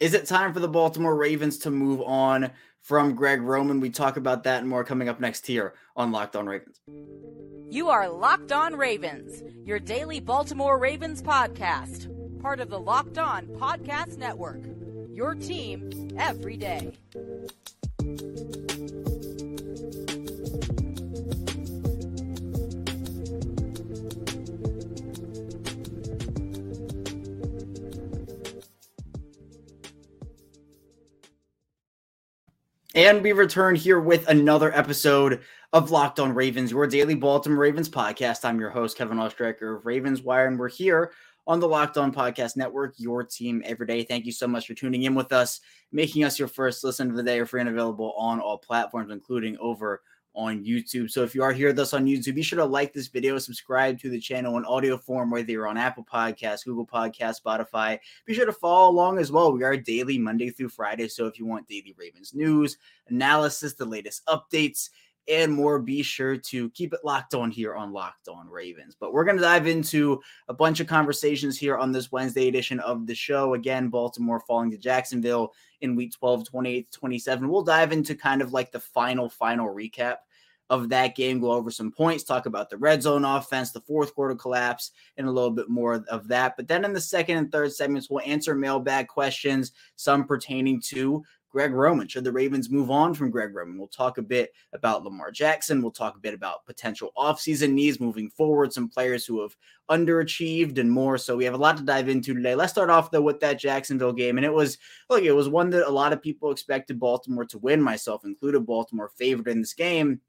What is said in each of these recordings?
Is it time for the Baltimore Ravens to move on from Greg Roman? We talk about that and more coming up next here on Locked On Ravens. You are Locked On Ravens, your daily Baltimore Ravens podcast, part of the Locked On Podcast Network. Your team every day. And we return here with another episode of Locked On Ravens, your daily Baltimore Ravens podcast. I'm your host, Kevin Oestreicher of Ravens Wire, and we're here on the Locked On Podcast Network, your team every day. Thank you so much for tuning in with us, making us your first listen of the day. We're free and available on all platforms, including over on YouTube. So if you are here with us on YouTube, be sure to like this video, subscribe to the channel in audio form, whether you're on Apple Podcasts, Google Podcasts, Spotify. Be sure to follow along as well. We are daily Monday through Friday. So if you want daily Ravens news, analysis, the latest updates, and more, be sure to keep it locked on here on Locked On Ravens. But we're going to dive into a bunch of conversations here on this Wednesday edition of the show. Again, Baltimore falling to Jacksonville in week 12, 28, 27. We'll dive into kind of like the final, final recap of that game, go over some points, talk about the red zone offense, the fourth quarter collapse, and a little bit more of that. But then in the second and third segments, we'll answer mailbag questions, some pertaining to Greg Roman. Should the Ravens move on from Greg Roman? We'll talk a bit about Lamar Jackson. We'll talk a bit about potential offseason needs moving forward, some players who have underachieved and more. So we have a lot to dive into today. Let's start off though with that Jacksonville game. And it was look, it was one that a lot of people expected Baltimore to win, myself included. Baltimore favored in this game.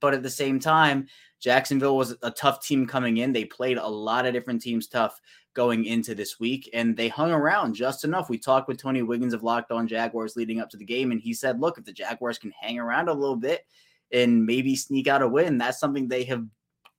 But at the same time, Jacksonville was a tough team coming in. They played a lot of different teams tough going into this week, and they hung around just enough. We talked with Tony Wiggins of Locked On Jaguars leading up to the game, and he said, Look, if the Jaguars can hang around a little bit and maybe sneak out a win, that's something they have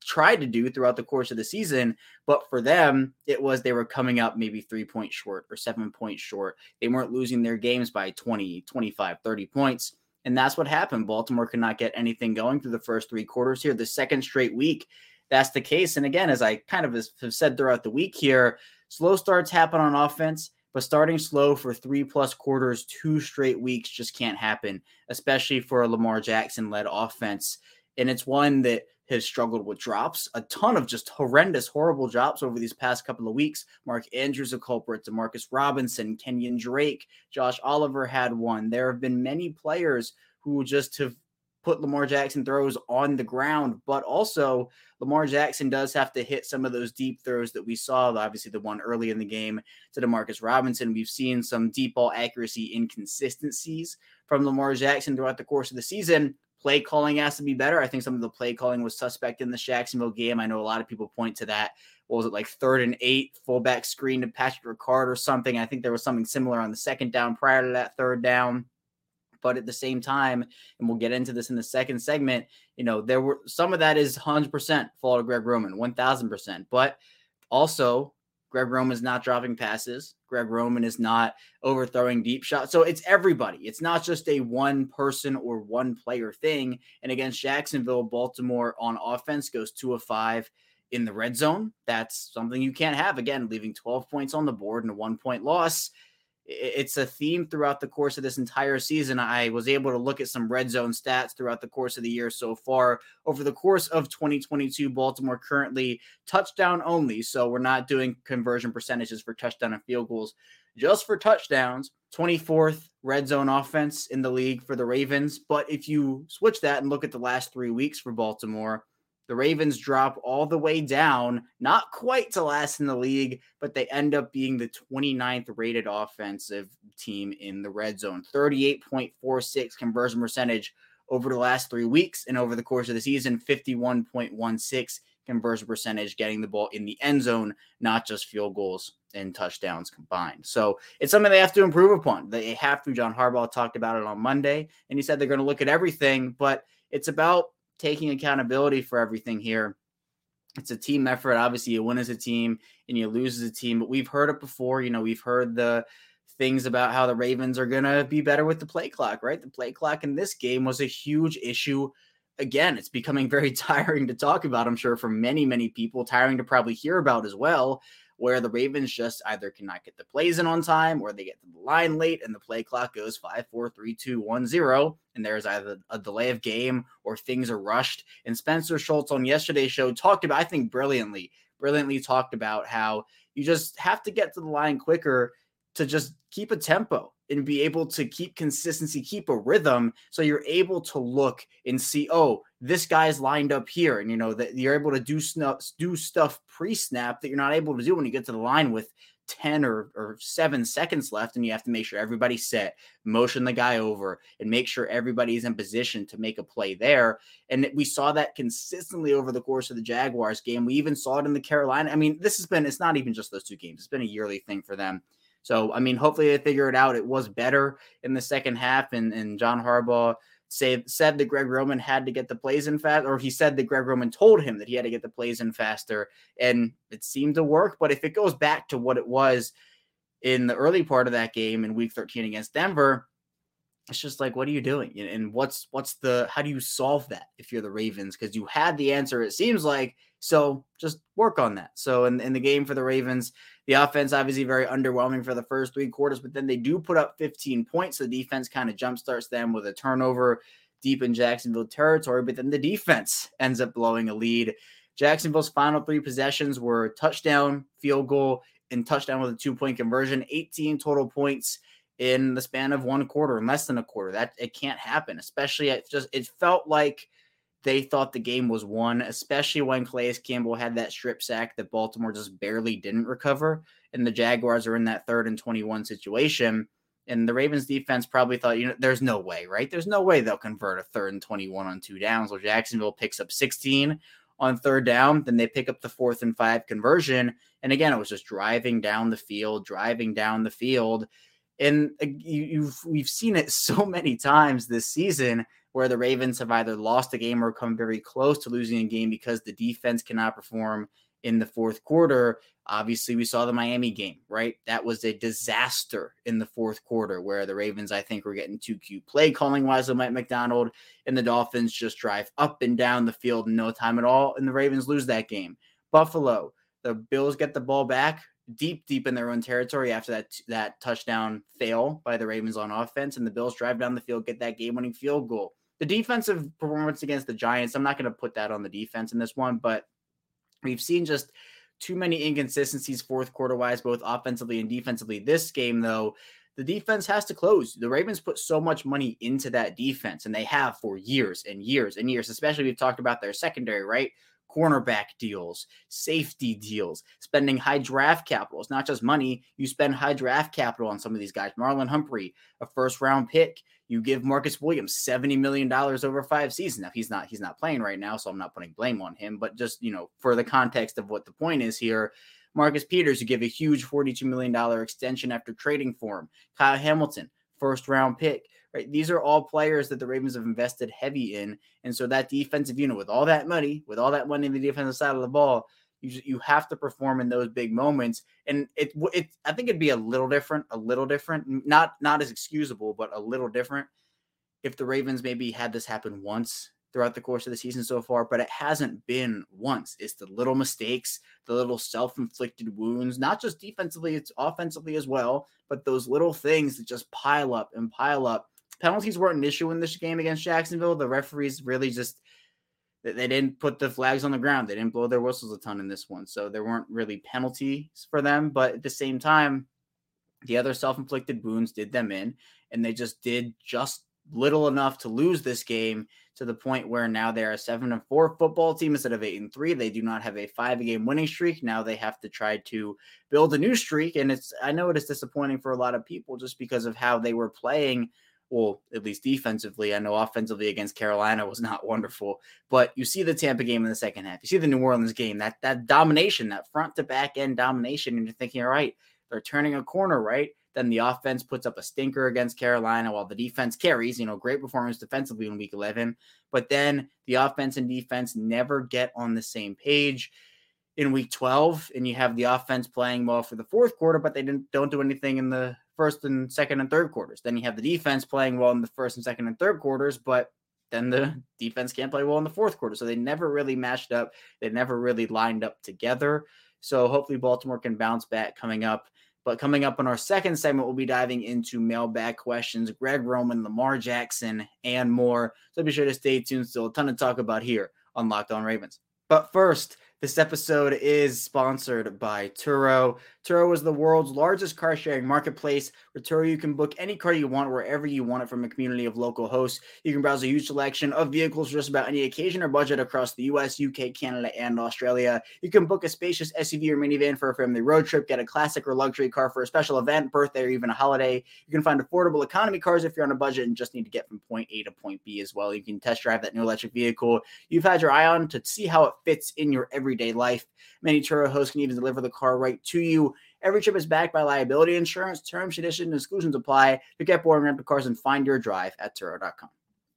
tried to do throughout the course of the season. But for them, it was they were coming up maybe three points short or seven points short. They weren't losing their games by 20, 25, 30 points. And that's what happened. Baltimore could not get anything going through the first three quarters here. The second straight week, that's the case. And again, as I kind of have said throughout the week here, slow starts happen on offense, but starting slow for three plus quarters, two straight weeks just can't happen, especially for a Lamar Jackson led offense. And it's one that has struggled with drops, a ton of just horrendous, horrible drops over these past couple of weeks. Mark Andrews a culprit, Demarcus Robinson, Kenyon Drake, Josh Oliver had one. There have been many players who just have put Lamar Jackson throws on the ground, but also Lamar Jackson does have to hit some of those deep throws that we saw. Obviously, the one early in the game to Demarcus Robinson. We've seen some deep ball accuracy inconsistencies from Lamar Jackson throughout the course of the season. Play calling has to be better. I think some of the play calling was suspect in the Jacksonville game. I know a lot of people point to that. What was it like third and eight, fullback screen to Patrick Ricard or something? I think there was something similar on the second down prior to that third down. But at the same time, and we'll get into this in the second segment, you know, there were some of that is 100% fault of Greg Roman, 1000%. But also, Greg Roman is not dropping passes. Greg Roman is not overthrowing deep shots. So it's everybody. It's not just a one person or one player thing. And against Jacksonville, Baltimore on offense goes two of five in the red zone. That's something you can't have. Again, leaving 12 points on the board and a one point loss it's a theme throughout the course of this entire season. I was able to look at some red zone stats throughout the course of the year so far. Over the course of 2022, Baltimore currently touchdown only. So we're not doing conversion percentages for touchdown and field goals, just for touchdowns. 24th red zone offense in the league for the Ravens. But if you switch that and look at the last three weeks for Baltimore, the Ravens drop all the way down, not quite to last in the league, but they end up being the 29th rated offensive team in the red zone. 38.46 conversion percentage over the last three weeks. And over the course of the season, 51.16 conversion percentage, getting the ball in the end zone, not just field goals and touchdowns combined. So it's something they have to improve upon. They have to. John Harbaugh talked about it on Monday, and he said they're going to look at everything, but it's about taking accountability for everything here. It's a team effort. Obviously, you win as a team and you lose as a team, but we've heard it before. You know, we've heard the things about how the Ravens are going to be better with the play clock, right? The play clock in this game was a huge issue. Again, it's becoming very tiring to talk about, I'm sure, for many, many people, tiring to probably hear about as well, where the Ravens just either cannot get the plays in on time or they get to the line late and the play clock goes 5, 4, 3, 2, 1, 0. And there's either a delay of game or things are rushed. And Spencer Schultz on yesterday's show talked about, I think brilliantly, brilliantly talked about how you just have to get to the line quicker to just keep a tempo and be able to keep consistency, keep a rhythm. So you're able to look and see, oh, this guy's lined up here. And you know that you're able to do stuff, do stuff pre-snap that you're not able to do when you get to the line with 10 or, or seven seconds left. And you have to make sure everybody's set, motion the guy over, and make sure everybody's in position to make a play there. And we saw that consistently over the course of the Jaguars game. We even saw it in the Carolina. I mean, this has been, it's not even just those two games, it's been a yearly thing for them so, I mean, hopefully they figure it out. It was better in the second half, and, and John Harbaugh say, said that Greg Roman had to get the plays in fast, or he said that Greg Roman told him that he had to get the plays in faster, and it seemed to work. But if it goes back to what it was in the early part of that game in Week 13 against Denver, it's just like, what are you doing? And what's what's the how do you solve that if you're the Ravens? Because you had the answer, it seems like. So just work on that. So in, in the game for the Ravens, the offense obviously very underwhelming for the first three quarters, but then they do put up 15 points. The defense kind of jumpstarts them with a turnover deep in Jacksonville territory, but then the defense ends up blowing a lead. Jacksonville's final three possessions were touchdown, field goal, and touchdown with a two point conversion, 18 total points in the span of one quarter and less than a quarter. That it can't happen, especially it just it felt like they thought the game was won, especially when Calais Campbell had that strip sack that Baltimore just barely didn't recover. And the Jaguars are in that third and 21 situation. And the Ravens defense probably thought, you know, there's no way, right? There's no way they'll convert a third and 21 on two downs. Well, Jacksonville picks up 16 on third down. Then they pick up the fourth and five conversion. And again, it was just driving down the field, driving down the field. And uh, you, have we've seen it so many times this season where the Ravens have either lost a game or come very close to losing a game because the defense cannot perform in the fourth quarter. Obviously, we saw the Miami game, right? That was a disaster in the fourth quarter where the Ravens, I think, were getting too cute play calling wise with Mike Macdonald, and the Dolphins just drive up and down the field in no time at all, and the Ravens lose that game. Buffalo, the Bills get the ball back deep, deep in their own territory after that that touchdown fail by the Ravens on offense, and the Bills drive down the field, get that game-winning field goal. The defensive performance against the Giants, I'm not going to put that on the defense in this one, but we've seen just too many inconsistencies fourth quarter wise, both offensively and defensively. This game, though, the defense has to close. The Ravens put so much money into that defense, and they have for years and years and years, especially we've talked about their secondary, right? Cornerback deals, safety deals, spending high draft capital. It's not just money. You spend high draft capital on some of these guys. Marlon Humphrey, a first round pick. You give Marcus Williams $70 million over five seasons. Now he's not he's not playing right now, so I'm not putting blame on him. But just, you know, for the context of what the point is here, Marcus Peters, you give a huge $42 million extension after trading for him. Kyle Hamilton, first round pick right? These are all players that the Ravens have invested heavy in. And so that defensive unit, with all that money, with all that money in the defensive side of the ball, you you have to perform in those big moments. And it it I think it'd be a little different, a little different, not not as excusable, but a little different if the Ravens maybe had this happen once throughout the course of the season so far, but it hasn't been once. It's the little mistakes, the little self inflicted wounds, not just defensively, it's offensively as well, but those little things that just pile up and pile up penalties weren't an issue in this game against Jacksonville. The referees really just they didn't put the flags on the ground. They didn't blow their whistles a ton in this one. So there weren't really penalties for them. But at the same time, the other self-inflicted wounds did them in, and they just did just little enough to lose this game to the point where now they're a seven and four football team instead of eight and three. They do not have a five game winning streak. Now they have to try to build a new streak. And it's I know it is disappointing for a lot of people just because of how they were playing well, at least defensively. I know offensively against Carolina was not wonderful, but you see the Tampa game in the second half. You see the New Orleans game, that that domination, that front to back end domination, and you're thinking, all right, they're turning a corner, right? Then the offense puts up a stinker against Carolina while the defense carries, you know, great performance defensively in week 11. But then the offense and defense never get on the same page in week 12 and you have the offense playing well for the fourth quarter but they didn't don't do anything in the first and second and third quarters. Then you have the defense playing well in the first and second and third quarters, but then the defense can't play well in the fourth quarter. So they never really matched up. They never really lined up together. So hopefully Baltimore can bounce back coming up But coming up in our second segment, we'll be diving into mailbag questions, Greg Roman, Lamar Jackson, and more. So be sure to stay tuned. Still a ton to talk about here on Locked On Ravens. But first, this episode is sponsored by Turo. Turo is the world's largest car sharing marketplace. With Turo, you can book any car you want wherever you want it from a community of local hosts. You can browse a huge selection of vehicles for just about any occasion or budget across the US, UK, Canada, and Australia. You can book a spacious SUV or minivan for a family road trip, get a classic or luxury car for a special event, birthday, or even a holiday. You can find affordable economy cars if you're on a budget and just need to get from point A to point B as well. You can test drive that new electric vehicle you've had your eye on to see how it fits in your everyday life. Many Turo hosts can even deliver the car right to you. Every trip is backed by liability insurance. Terms, conditions, and exclusions apply. To get boring rental cars and find your drive at Turo.com.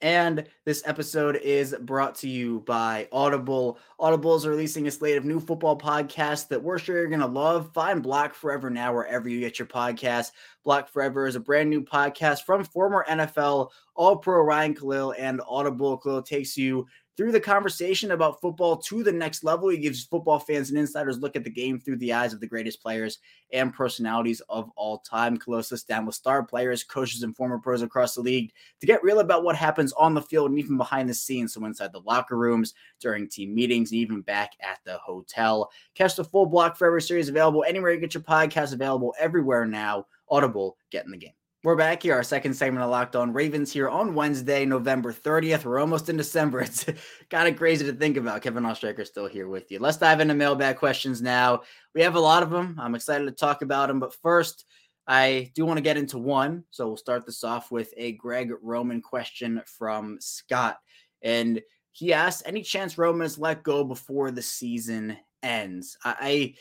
And this episode is brought to you by Audible. Audible is releasing a slate of new football podcasts that we're sure you're going to love. Find Block Forever now wherever you get your podcasts. Block Forever is a brand new podcast from former NFL All Pro Ryan Kalil and Audible. Kalil takes you through the conversation about football to the next level. He gives football fans and insiders look at the game through the eyes of the greatest players and personalities of all time. Colossus down with star players, coaches, and former pros across the league to get real about what happens on the field and even behind the scenes. So inside the locker rooms, during team meetings, and even back at the hotel. Catch the full block forever series available anywhere you get your podcast available everywhere now. Audible, get in the game. We're back here, our second segment of Locked On Ravens here on Wednesday, November 30th. We're almost in December. It's kind of crazy to think about. Kevin Oestreicher still here with you. Let's dive into mailbag questions now. We have a lot of them. I'm excited to talk about them. But first, I do want to get into one. So we'll start this off with a Greg Roman question from Scott. And he asked, any chance Roman is let go before the season ends? I, I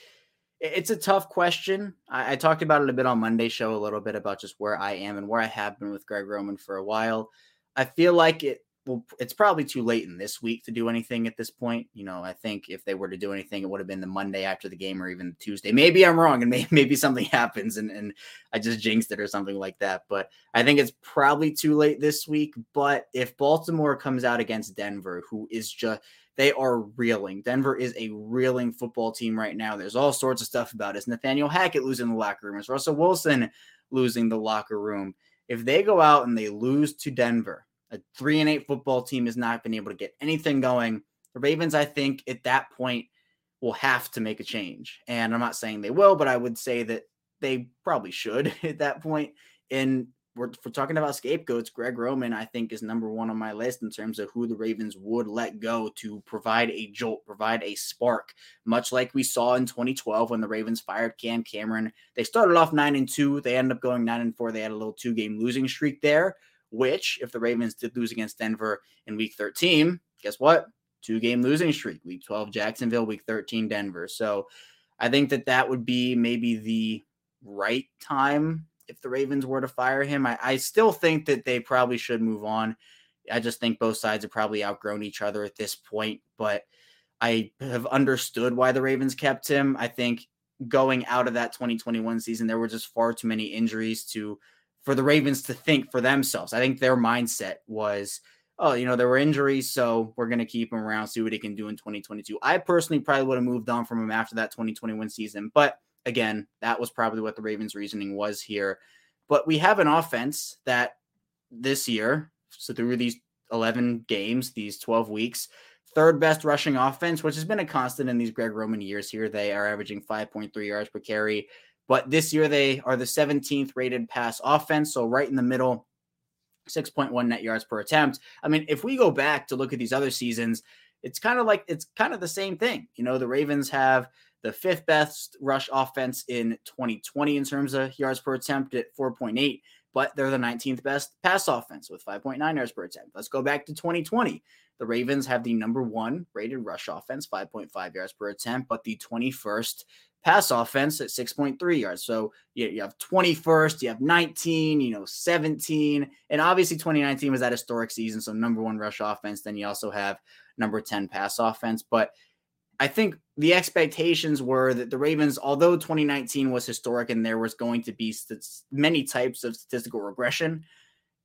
it's a tough question. I, I, talked about it a bit on Monday show, a little bit about just where I am and where I have been with Greg Roman for a while. I feel like it well, it's probably too late in this week to do anything at this point. You know, I think if they were to do anything, it would have been the Monday after the game or even Tuesday. Maybe I'm wrong and maybe, maybe something happens and, and I just jinxed it or something like that. But I think it's probably too late this week. But if Baltimore comes out against Denver, who is just they are reeling. Denver is a reeling football team right now. There's all sorts of stuff about it. Is Nathaniel Hackett losing the locker room? Russell Wilson losing the locker room? If they go out and they lose to Denver, a three and eight football team has not been able to get anything going. The Ravens, I think, at that point will have to make a change. And I'm not saying they will, but I would say that they probably should at that point. And we're, we're talking about scapegoats, Greg Roman, I think, is number one on my list in terms of who the Ravens would let go to provide a jolt, provide a spark, much like we saw in 2012 when the Ravens fired Cam Cameron. They started off nine and two, they ended up going nine and four. They had a little two game losing streak there, which, if the Ravens did lose against Denver in week 13, guess what? Two game losing streak. Week 12, Jacksonville, week 13, Denver. So I think that that would be maybe the right time if the Ravens were to fire him. I, I still think that they probably should move on. I just think both sides have probably outgrown each other at this point, but I have understood why the Ravens kept him. I think going out of that 2021 season, there were just far too many injuries to for the Ravens to think for themselves. I think their mindset was, oh, you know, there were injuries, so we're going to keep him around, see what he can do in 2022. I personally probably would have moved on from him after that 2021 season, but again, that was probably what the Ravens' reasoning was here. But we have an offense that this year, so through these 11 games, these 12 weeks, third best rushing offense, which has been a constant in these Greg Roman years here. They are averaging 5.3 yards per carry. But this year, they are the 17th rated pass offense. So right in the middle, 6.1 net yards per attempt. I mean, if we go back to look at these other seasons, it's kind of like it's kind of the same thing. You know, the Ravens have the fifth best rush offense in 2020 in terms of yards per attempt at 4.8, but they're the 19th best pass offense with 5.9 yards per attempt. Let's go back to 2020. The Ravens have the number one rated rush offense, 5.5 yards per attempt, but the 21st pass offense at 6.3 yards. So you, have 21st, you have 19, you know, 17. And obviously 2019 was that historic season. So number one rush offense. Then you also have number 10 pass offense. But I think the expectations were that the Ravens, although 2019 was historic and there was going to be st- many types of statistical regression,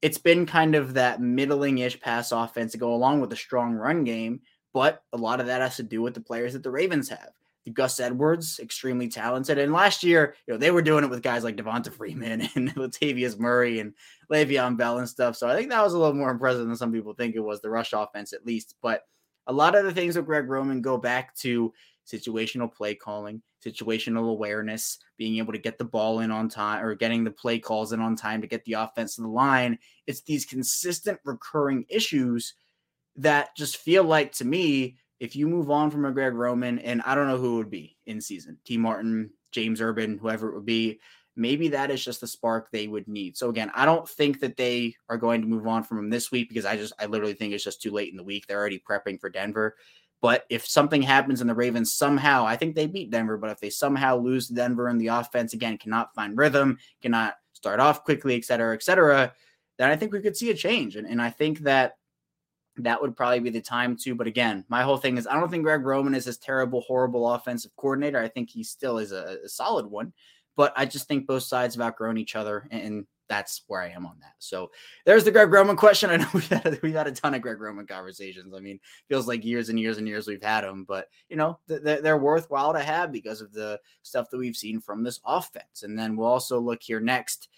it's been kind of that middling ish pass offense to go along with a strong run game. But a lot of that has to do with the players that the Ravens have. Gus Edwards, extremely talented. And last year, you know, they were doing it with guys like Devonta Freeman and Latavius Murray and Le'Veon Bell and stuff. So I think that was a little more impressive than some people think it was, the rush offense at least. But a lot of the things with Greg Roman go back to situational play calling, situational awareness, being able to get the ball in on time or getting the play calls in on time to get the offense to the line. It's these consistent recurring issues that just feel like to me if you move on from a Greg Roman, and I don't know who it would be in season, Tee Martin, James Urban, whoever it would be, maybe that is just the spark they would need. So again, I don't think that they are going to move on from him this week because I just I literally think it's just too late in the week. They're already prepping for Denver. But if something happens and the Ravens somehow, I think they beat Denver, but if they somehow lose Denver and the offense again cannot find rhythm, cannot start off quickly, et cetera, et cetera, then I think we could see a change. And, and I think that that would probably be the time to. But again, my whole thing is I don't think Greg Roman is this terrible, horrible offensive coordinator. I think he still is a, a solid one, but I just think both sides have outgrown each other, and that's where I am on that. So there's the Greg Roman question. I know we've had, we've had a ton of Greg Roman conversations. I mean, feels like years and years and years we've had them, but you know th- they're worthwhile to have because of the stuff that we've seen from this offense. And then we'll also look here next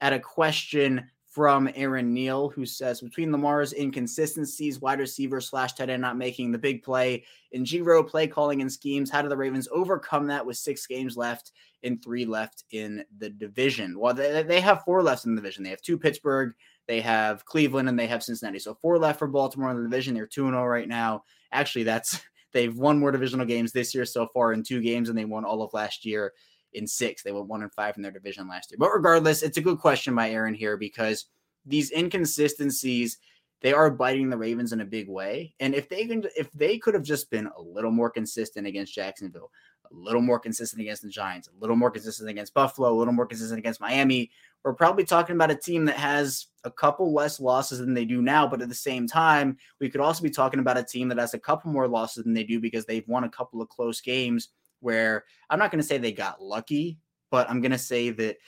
at a question from Aaron Neal, who says between Lamar's inconsistencies, wide receiver slash tight end not making the big play, and G-Ro play calling and schemes, how do the Ravens overcome that with six games left and three left in the division? Well, they, they have four left in the division. They have two Pittsburgh, they have Cleveland, and they have Cincinnati. So four left for Baltimore in the division. They're 2 0 right now. Actually, that's they've won more divisional games this year so far in two games, and they won all of last year in six. They went one and five in their division last year. But regardless, it's a good question by Aaron here because these inconsistencies they are biting the Ravens in a big way. And if they can, if they could have just been a little more consistent against Jacksonville, a little more consistent against the Giants, a little more consistent against Buffalo, a little more consistent against Miami, we're probably talking about a team that has a couple less losses than they do now. But at the same time, we could also be talking about a team that has a couple more losses than they do because they've won a couple of close games where I'm not going to say they got lucky, but I'm going to say that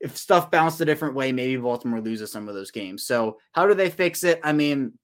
if stuff bounced a different way, maybe Baltimore loses some of those games. So, how do they fix it? I mean,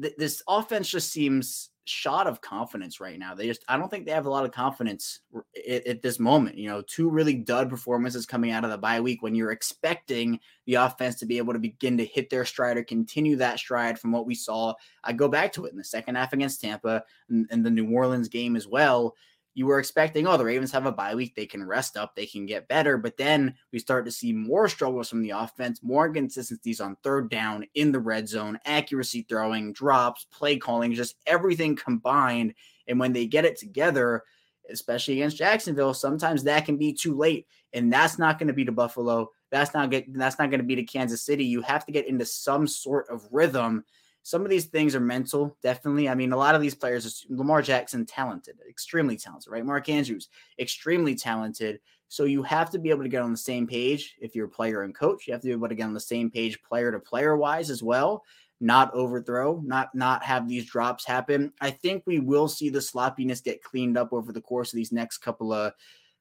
th- this offense just seems shot of confidence right now. They just, I don't think they have a lot of confidence at, at, this moment. You know, two really dud performances coming out of the bye week when you're expecting the offense to be able to begin to hit their stride or continue that stride from what we saw. I go back to it in the second half against Tampa and, and the New Orleans game as well you were expecting, oh, the Ravens have a bye week. They can rest up. They can get better. But then we start to see more struggles from the offense, more inconsistencies on third down in the red zone, accuracy throwing, drops, play calling, just everything combined. And when they get it together, especially against Jacksonville, sometimes that can be too late. And that's not going to be to Buffalo. That's not get that's not going to be to Kansas City. You have to get into some sort of rhythm some of these things are mental, definitely. I mean, a lot of these players, Lamar Jackson, talented, extremely talented, right? Mark Andrews, extremely talented. So you have to be able to get on the same page if you're a player and coach. You have to be able to get on the same page player to player wise as well. Not overthrow, not not have these drops happen. I think we will see the sloppiness get cleaned up over the course of these next couple of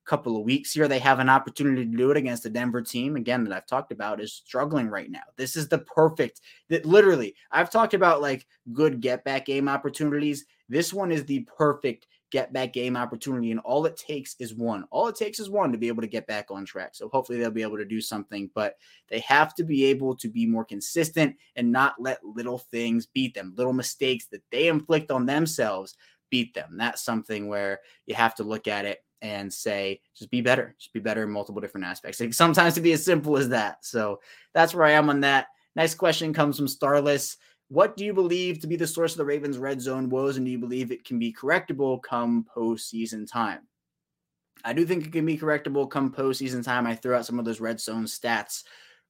couple of weeks here. They have an opportunity to do it against the Denver team, again, that I've talked about is struggling right now. This is the perfect that literally I've talked about like good get back game opportunities. This one is the perfect get back game opportunity. And all it takes is one. All it takes is one to be able to get back on track. So hopefully they'll be able to do something, but they have to be able to be more consistent and not let little things beat them, little mistakes that they inflict on themselves beat them. That's something where you have to look at it and say, just be better, just be better in multiple different aspects. Like sometimes to be as simple as that. So that's where I am on that. Next question comes from Starless. What do you believe to be the source of the Ravens' red zone woes, and do you believe it can be correctable come postseason time? I do think it can be correctable come postseason time. I threw out some of those red zone stats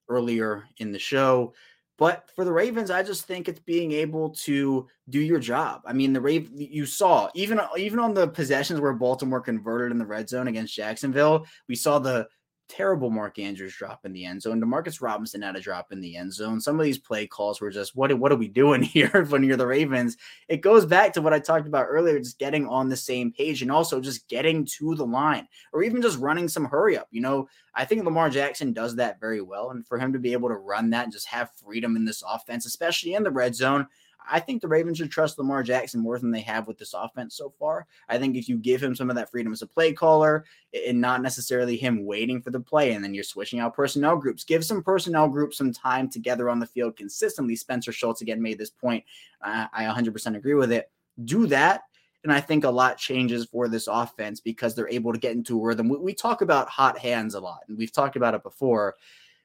earlier in the show. But for the Ravens, I just think it's being able to do your job. I mean, the Raven you saw even even on the possessions where Baltimore converted in the red zone against Jacksonville, we saw the terrible Mark Andrews drop in the end zone. Demarcus Robinson had a drop in the end zone. Some of these play calls were just, what, what are we doing here when you're the Ravens? It goes back to what I talked about earlier, just getting on the same page and also just getting to the line or even just running some hurry up. You know, I think Lamar Jackson does that very well. And for him to be able to run that and just have freedom in this offense, especially in the red zone, I think the Ravens should trust Lamar Jackson more than they have with this offense so far. I think if you give him some of that freedom as a play caller and not necessarily him waiting for the play and then you're switching out personnel groups, give some personnel groups some time together on the field consistently. Spencer Schultz again made this point. I 100% agree with it. Do that and I think a lot changes for this offense because they're able to get into a rhythm. We, we, talk about hot hands a lot, and we've talked about it before,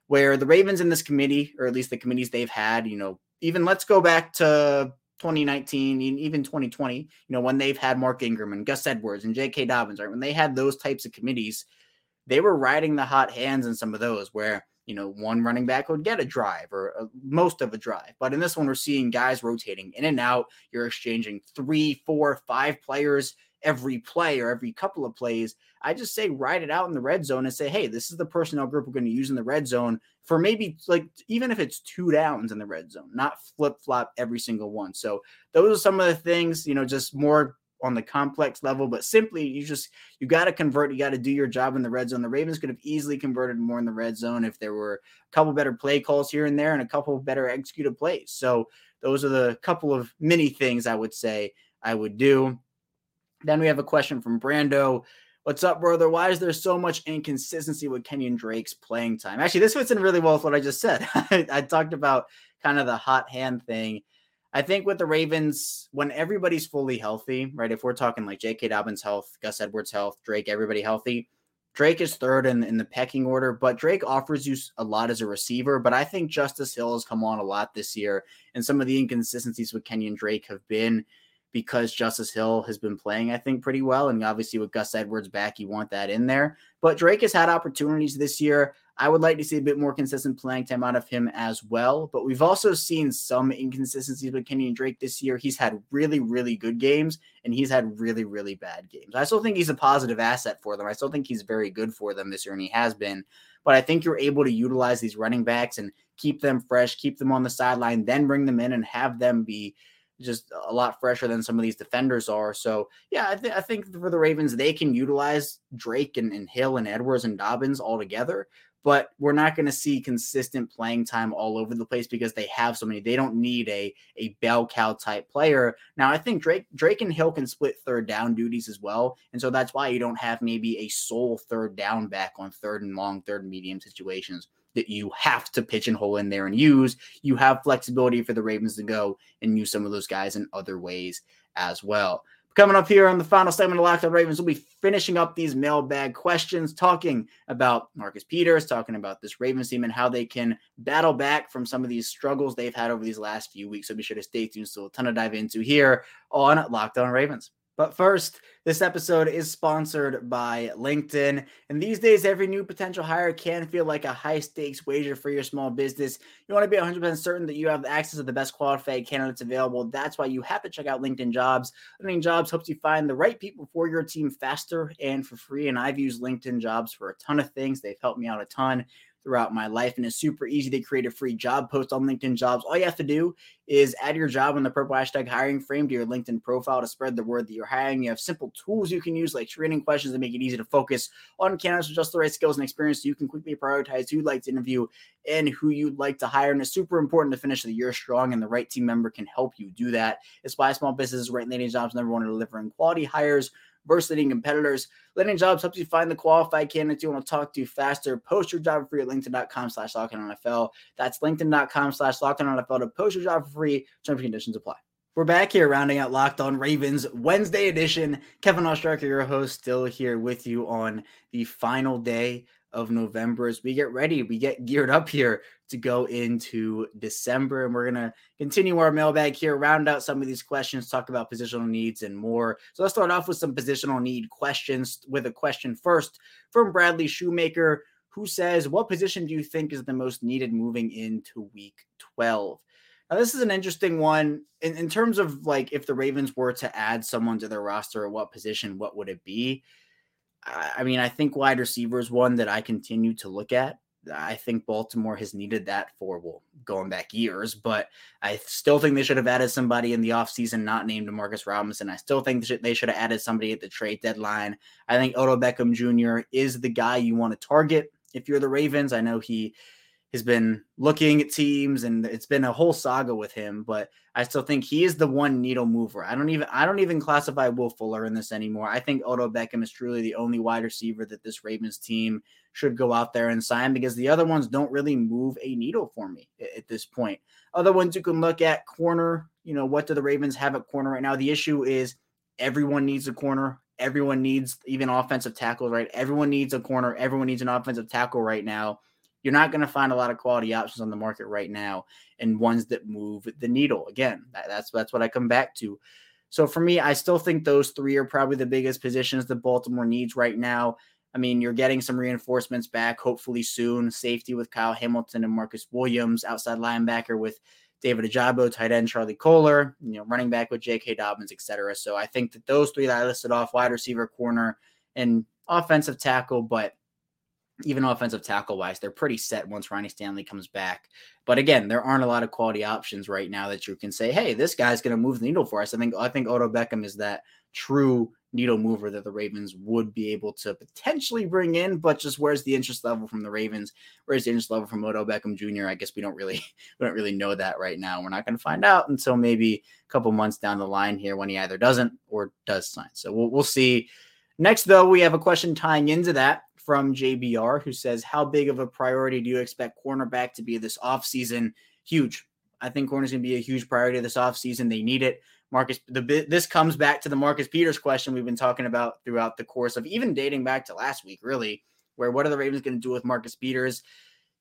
where the Ravens in this committee, or at least the committees they've had, you know, even let's go back to 2019, even 2020, you know, when they've had Mark Ingram and Gus Edwards and J.K. Dobbins, right? When they had those types of committees, they were riding the hot hands in some of those where you know, one running back would get a drive or a, most of a drive. But in this one, we're seeing guys rotating in and out. You're exchanging three, four, five players every play or every couple of plays. I just say ride it out in the red zone and say, hey, this is the personnel group we're going to use in the red zone for maybe like even if it's two downs in the red zone, not flip flop every single one. So those are some of the things, you know, just more on the complex level, but simply you just you got to convert. You got to do your job in the red zone. The Ravens could have easily converted more in the red zone if there were a couple better play calls here and there and a couple better executed plays. So those are the couple of many things I would say I would do. Then we have a question from Brando. What's up, brother? Why is there so much inconsistency with Kenyon Drake's playing time? Actually, this fits in really well with what I just said. I talked about kind of the hot hand thing. I think with the Ravens, when everybody's fully healthy, right? If we're talking like J.K. Dobbins' health, Gus Edwards' health, Drake, everybody healthy, Drake is third in, in the pecking order, but Drake offers you a lot as a receiver. But I think Justice Hill has come on a lot this year, and some of the inconsistencies with Kenyon Drake have been because Justice Hill has been playing, I think, pretty well. And obviously, with Gus Edwards back, you want that in there. But Drake has had opportunities this year. I would like to see a bit more consistent playing time out of him as well. But we've also seen some inconsistencies with Kenyon Drake this year. He's had really, really good games and he's had really, really bad games. I still think he's a positive asset for them. I still think he's very good for them this year, and he has been. But I think you're able to utilize these running backs and keep them fresh, keep them on the sideline, then bring them in and have them be just a lot fresher than some of these defenders are. So yeah, I, th- I think for the Ravens, they can utilize Drake and, and Hill and Edwards and Dobbins all together but we're not going to see consistent playing time all over the place because they have so many. They don't need a a bell cow type player. Now, I think Drake Drake and Hill can split third down duties as well, and so that's why you don't have maybe a sole third down back on third and long, third and medium situations that you have to pigeonhole in there and use. You have flexibility for the Ravens to go and use some of those guys in other ways as well. Coming up here on the final segment of Locked On Ravens, we'll be finishing up these mailbag questions, talking about Marcus Peters, talking about this Ravens team and how they can battle back from some of these struggles they've had over these last few weeks. So be sure to stay tuned. Still a ton to dive into here on Locked On Ravens. But first, this episode is sponsored by LinkedIn. And these days, every new potential hire can feel like a high stakes wager for your small business. You want to be 100% certain that you have access to the best qualified candidates available. That's why you have to check out LinkedIn Jobs. LinkedIn Jobs helps you find the right people for your team faster and for free. And I've used LinkedIn Jobs for a ton of things, they've helped me out a ton throughout my life. And it's super easy to create a free job post on LinkedIn jobs. All you have to do is add your job in the purple hashtag hiring frame to your LinkedIn profile to spread the word that you're hiring. You have simple tools you can use like screening questions that make it easy to focus on candidates with just the right skills and experience so you can quickly prioritize who you'd like to interview and who you'd like to hire. And it's super important to finish the year strong, and the right team member can help you do that. It's why small businesses right LinkedIn jobs number one delivering quality hires leading competitors. LinkedIn Jobs helps you find the qualified candidates you want to talk to faster. Post your job for free at linkedin.com slash NFL. That's linkedin.com slash NFL to post your job for free. Terms and conditions apply. We're back here rounding out Locked On Ravens Wednesday edition. Kevin Oestreicher, your host, still here with you on the final day of November as we get ready, we get geared up here to go into December. And we're going to continue our mailbag here, round out some of these questions, talk about positional needs and more. So let's start off with some positional need questions with a question first from Bradley Shoemaker, who says, What position do you think is the most needed moving into week 12? Now, this is an interesting one in, in terms of like if the Ravens were to add someone to their roster at what position, what would it be? I mean, I think wide receiver is one that I continue to look at. I think Baltimore has needed that for well, going back years, but I still think they should have added somebody in the offseason not named Marcus Robinson. I still think they should have added somebody at the trade deadline. I think Odell Beckham Jr. is the guy you want to target if you're the Ravens. I know he has been looking at teams and it's been a whole saga with him, but I still think he is the one needle mover. I don't even I don't even classify Will Fuller in this anymore. I think Odell Beckham is truly the only wide receiver that this Ravens team should go out there and sign because the other ones don't really move a needle for me at this point. Other ones you can look at corner, you know, what do the Ravens have at corner right now? The issue is everyone needs a corner. Everyone needs even offensive tackles, right? Everyone needs a corner. Everyone needs an offensive tackle right now you're not going to find a lot of quality options on the market right now and ones that move the needle. Again, that, that's that's what I come back to. So for me, I still think those three are probably the biggest positions that Baltimore needs right now. I mean, you're getting some reinforcements back, hopefully soon. Safety with Kyle Hamilton and Marcus Williams, outside linebacker with David Ojabo, tight end Charlie Kolar, you know, running back with J.K. Dobbins, etc. So I think that those three that I listed off, wide receiver, corner, and offensive tackle, but even offensive tackle wise, they're pretty set once Ronnie Stanley comes back. But again, there aren't a lot of quality options right now that you can say, "Hey, this guy's going to move the needle for us." I think I think Odell Beckham is that true needle mover that the Ravens would be able to potentially bring in. But just where's the interest level from the Ravens? Where's the interest level from Odell Beckham Jr.? I guess we don't really we don't really know that right now. We're not going to find out until maybe a couple months down the line here when he either doesn't or does sign. So we'll we'll see. Next, though, we have a question tying into that from JBR who says, How big of a priority do you expect cornerback to be this offseason? Huge. I think corner is going to be a huge priority this offseason. They need it. Marcus, the this comes back to the Marcus Peters question we've been talking about throughout the course of even dating back to last week, really, where what are the Ravens going to do with Marcus Peters?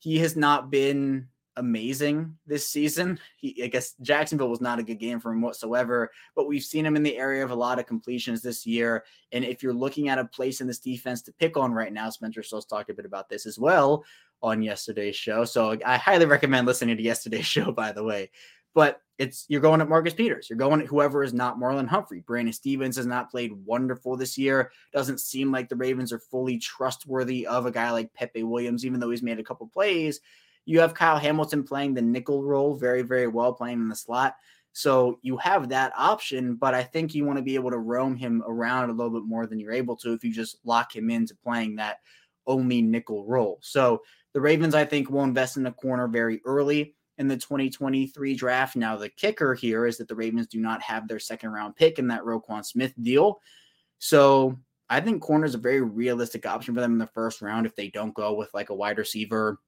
He has not been amazing this season. He, I guess Jacksonville was not a good game for him whatsoever, but we've seen him in the area of a lot of completions this year. And if you're looking at a place in this defense to pick on right now, Spencer Schultz talked a bit about this as well on yesterday's show. So I highly recommend listening to yesterday's show, by the way. But it's you're going at Marcus Peters. You're going at whoever is not Marlon Humphrey. Brandon Stephens has not played wonderful this year. Doesn't seem like the Ravens are fully trustworthy of a guy like Pepe Williams, even though he's made a couple plays. You have Kyle Hamilton playing the nickel role very, very well, playing in the slot. So you have that option, but I think you want to be able to roam him around a little bit more than you're able to if you just lock him into playing that only nickel role. So the Ravens, I think, will invest in the corner very early in the 2023 draft. Now, the kicker here is that the Ravens do not have their second round pick in that Roquan Smith deal. So I think corner is a very realistic option for them in the first round if they don't go with like a wide receiver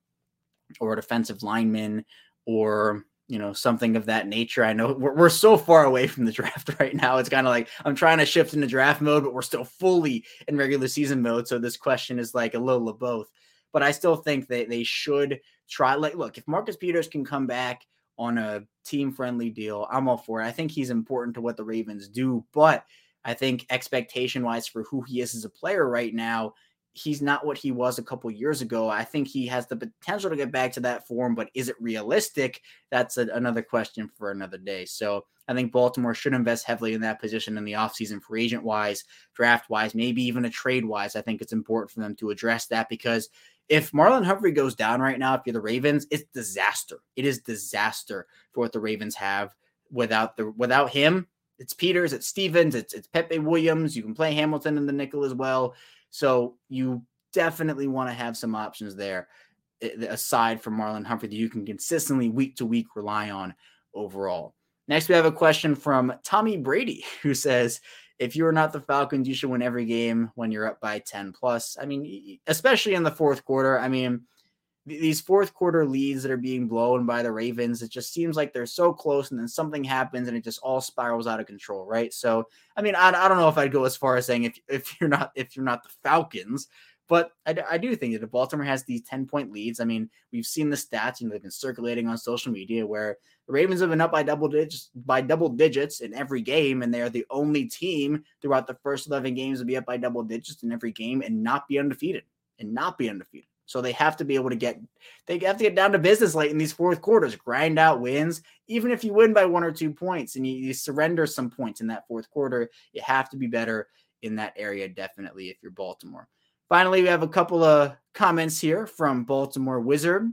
or a defensive lineman or you know something of that nature. I know we're, we're so far away from the draft right now. It's kind of like I'm trying to shift into draft mode, but we're still fully in regular season mode. So this question is like a little of both. But I still think that they should try. Like, look, if Marcus Peters can come back on a team friendly deal, I'm all for it. I think he's important to what the Ravens do, but I think expectation wise for who he is as a player right now, he's not what he was a couple years ago. I think he has the potential to get back to that form, but is it realistic? That's a, another question for another day. So I think Baltimore should invest heavily in that position in the offseason, free agent wise, draft wise, maybe even a trade wise. I think it's important for them to address that because if Marlon Humphrey goes down right now, if you're the Ravens, it's disaster. It is disaster for what the Ravens have without the without him. It's Peters, it's Stephens, it's it's Pepe Williams. You can play Hamilton in the nickel as well. So you definitely want to have some options there eh, aside from Marlon Humphrey that you can consistently week to week rely on overall. Next, we have a question from Tommy Brady who says, if you are not the Falcons, you should win every game when you're up by 10 plus. I mean, especially in the fourth quarter. I mean, these fourth quarter leads that are being blown by the Ravens, it just seems like they're so close and then something happens and it just all spirals out of control, right? So, I mean, I, I don't know if I'd go as far as saying if if you're not if you're not the Falcons, but I, I do think that if Baltimore has these 10 point leads, I mean, we've seen the stats, know, they've been circulating on social media where the Ravens have been up by double digits by double digits in every game, and they're the only team throughout the first 11 games to be up by double digits in every game and not be undefeated and not be undefeated. So they have to be able to get they have to get down to business late in these fourth quarters, grind out wins. Even if you win by one or two points and you, you surrender some points in that fourth quarter, you have to be better in that area, definitely, if you're Baltimore. Finally, we have a couple of comments here from Baltimore Wizard,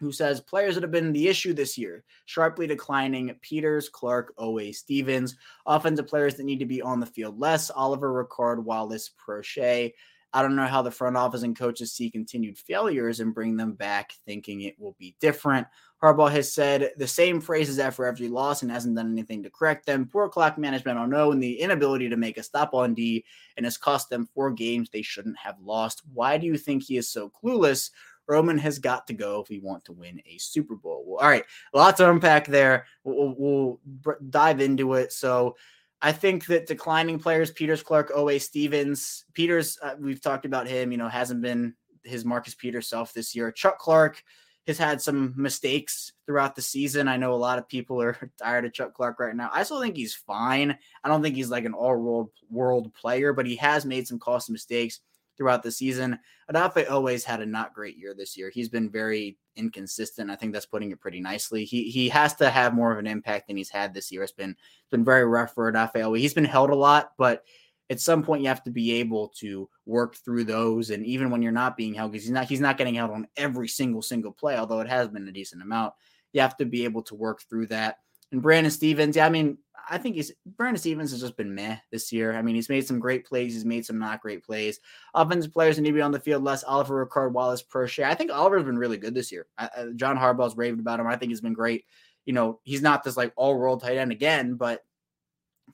who says players that have been the issue this year, sharply declining Peters, Clark, Oweh, Stephens, offensive players that need to be on the field less, Oliver Ricard, Wallace, Proche. I don't know how the front office and coaches see continued failures and bring them back thinking it will be different. Harbaugh has said the same phrases after every loss and hasn't done anything to correct them. Poor clock management on no and the inability to make a stop on D and has cost them four games they shouldn't have lost. Why do you think he is so clueless? Roman has got to go if we want to win a Super Bowl. Well, all right, lots to unpack there. We'll, we'll, we'll dive into it. So, I think that declining players, Peters, Clark, Oweh, Stephens, Peters, uh, we've talked about him, you know, hasn't been his Marcus Peters self this year. Chuck Clark has had some mistakes throughout the season. I know a lot of people are tired of Chuck Clark right now. I still think he's fine. I don't think he's like an all world world player, but he has made some costly mistakes throughout the season. Odafe always had a not great year this year. He's been very inconsistent. I think that's putting it pretty nicely. He he has to have more of an impact than he's had this year. It's been it's been very rough for Odafe Oweh. He's been held a lot, but at some point you have to be able to work through those. And even when you're not being held, because he's not he's not getting held on every single single play, although it has been a decent amount. You have to be able to work through that. And Brandon Stephens, yeah, I mean, I think he's Brandon Stephens has just been meh this year. I mean, he's made some great plays, he's made some not great plays. Offensive players need to be on the field less. Oliver Ricard, Wallace, Proche. I think Oliver's been really good this year. I, uh, John Harbaugh's raved about him. I think he's been great. You know, he's not this like all world tight end again, but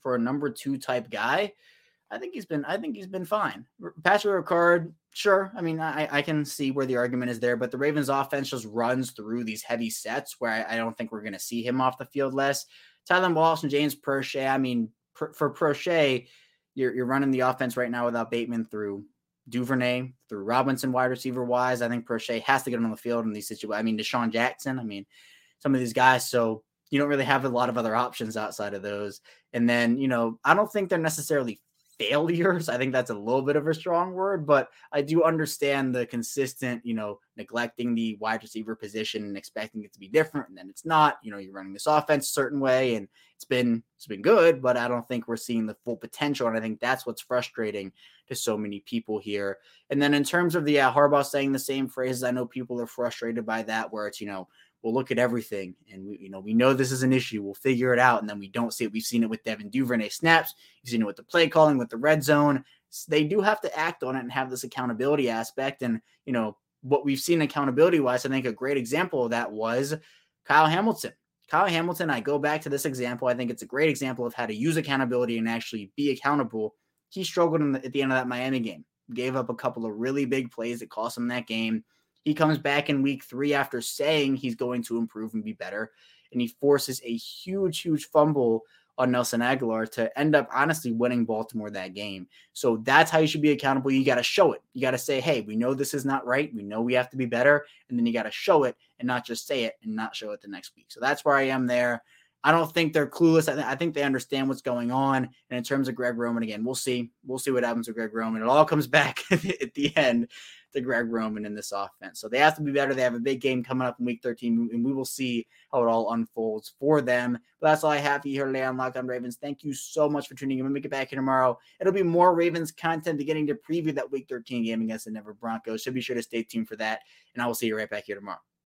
for a number two type guy, I think he's been I think he's been fine. Patrick Ricard, sure. I mean, I, I can see where the argument is there, but the Ravens offense just runs through these heavy sets where I, I don't think we're going to see him off the field less. Tylan Wallace and James Proche. I mean, for, for Proche, you're, you're running the offense right now without Bateman through Duvernay, through Robinson, wide receiver wise. I think Proche has to get him on the field in these situations. I mean, DeSean Jackson. I mean, some of these guys. So you don't really have a lot of other options outside of those. And then, you know, I don't think they're necessarily failures. I think that's a little bit of a strong word, but I do understand the consistent, you know, neglecting the wide receiver position and expecting it to be different, and then it's not. You know, you're running this offense a certain way, and it's been it's been good, but I don't think we're seeing the full potential, and I think that's what's frustrating to so many people here. And then in terms of the uh, Harbaugh saying the same phrases, I know people are frustrated by that, where it's you know we'll look at everything and we, you know, we know this is an issue. We'll figure it out. And then we don't see it. We've seen it with Devin Duvernay snaps. You've seen it with the play calling, with the red zone. They do have to act on it and have this accountability aspect. And, you know, what we've seen accountability wise, I think a great example of that was Kyle Hamilton. Kyle Hamilton, I go back to this example. I think it's a great example of how to use accountability and actually be accountable. He struggled the, at the end of that Miami game, gave up a couple of really big plays that cost him that game. He comes back in week three after saying he's going to improve and be better. And he forces a huge, huge fumble on Nelson Agholor to end up honestly winning Baltimore that game. So that's how you should be accountable. You got to show it. You got to say, hey, we know this is not right. We know we have to be better. And then you got to show it and not just say it and not show it the next week. So that's where I am there. I don't think they're clueless. I, th- I, think they understand what's going on. And in terms of Greg Roman, again, we'll see. We'll see what happens with Greg Roman. It all comes back at the end to Greg Roman in this offense. So they have to be better. They have a big game coming up in week 13, and we will see how it all unfolds for them. But that's all I have for you here today on Locked On Ravens. Thank you so much for tuning in. When we get back here tomorrow, it'll be more Ravens content beginning to preview that week 13 game against the Denver Broncos. So be sure to stay tuned for that. And I will see you right back here tomorrow.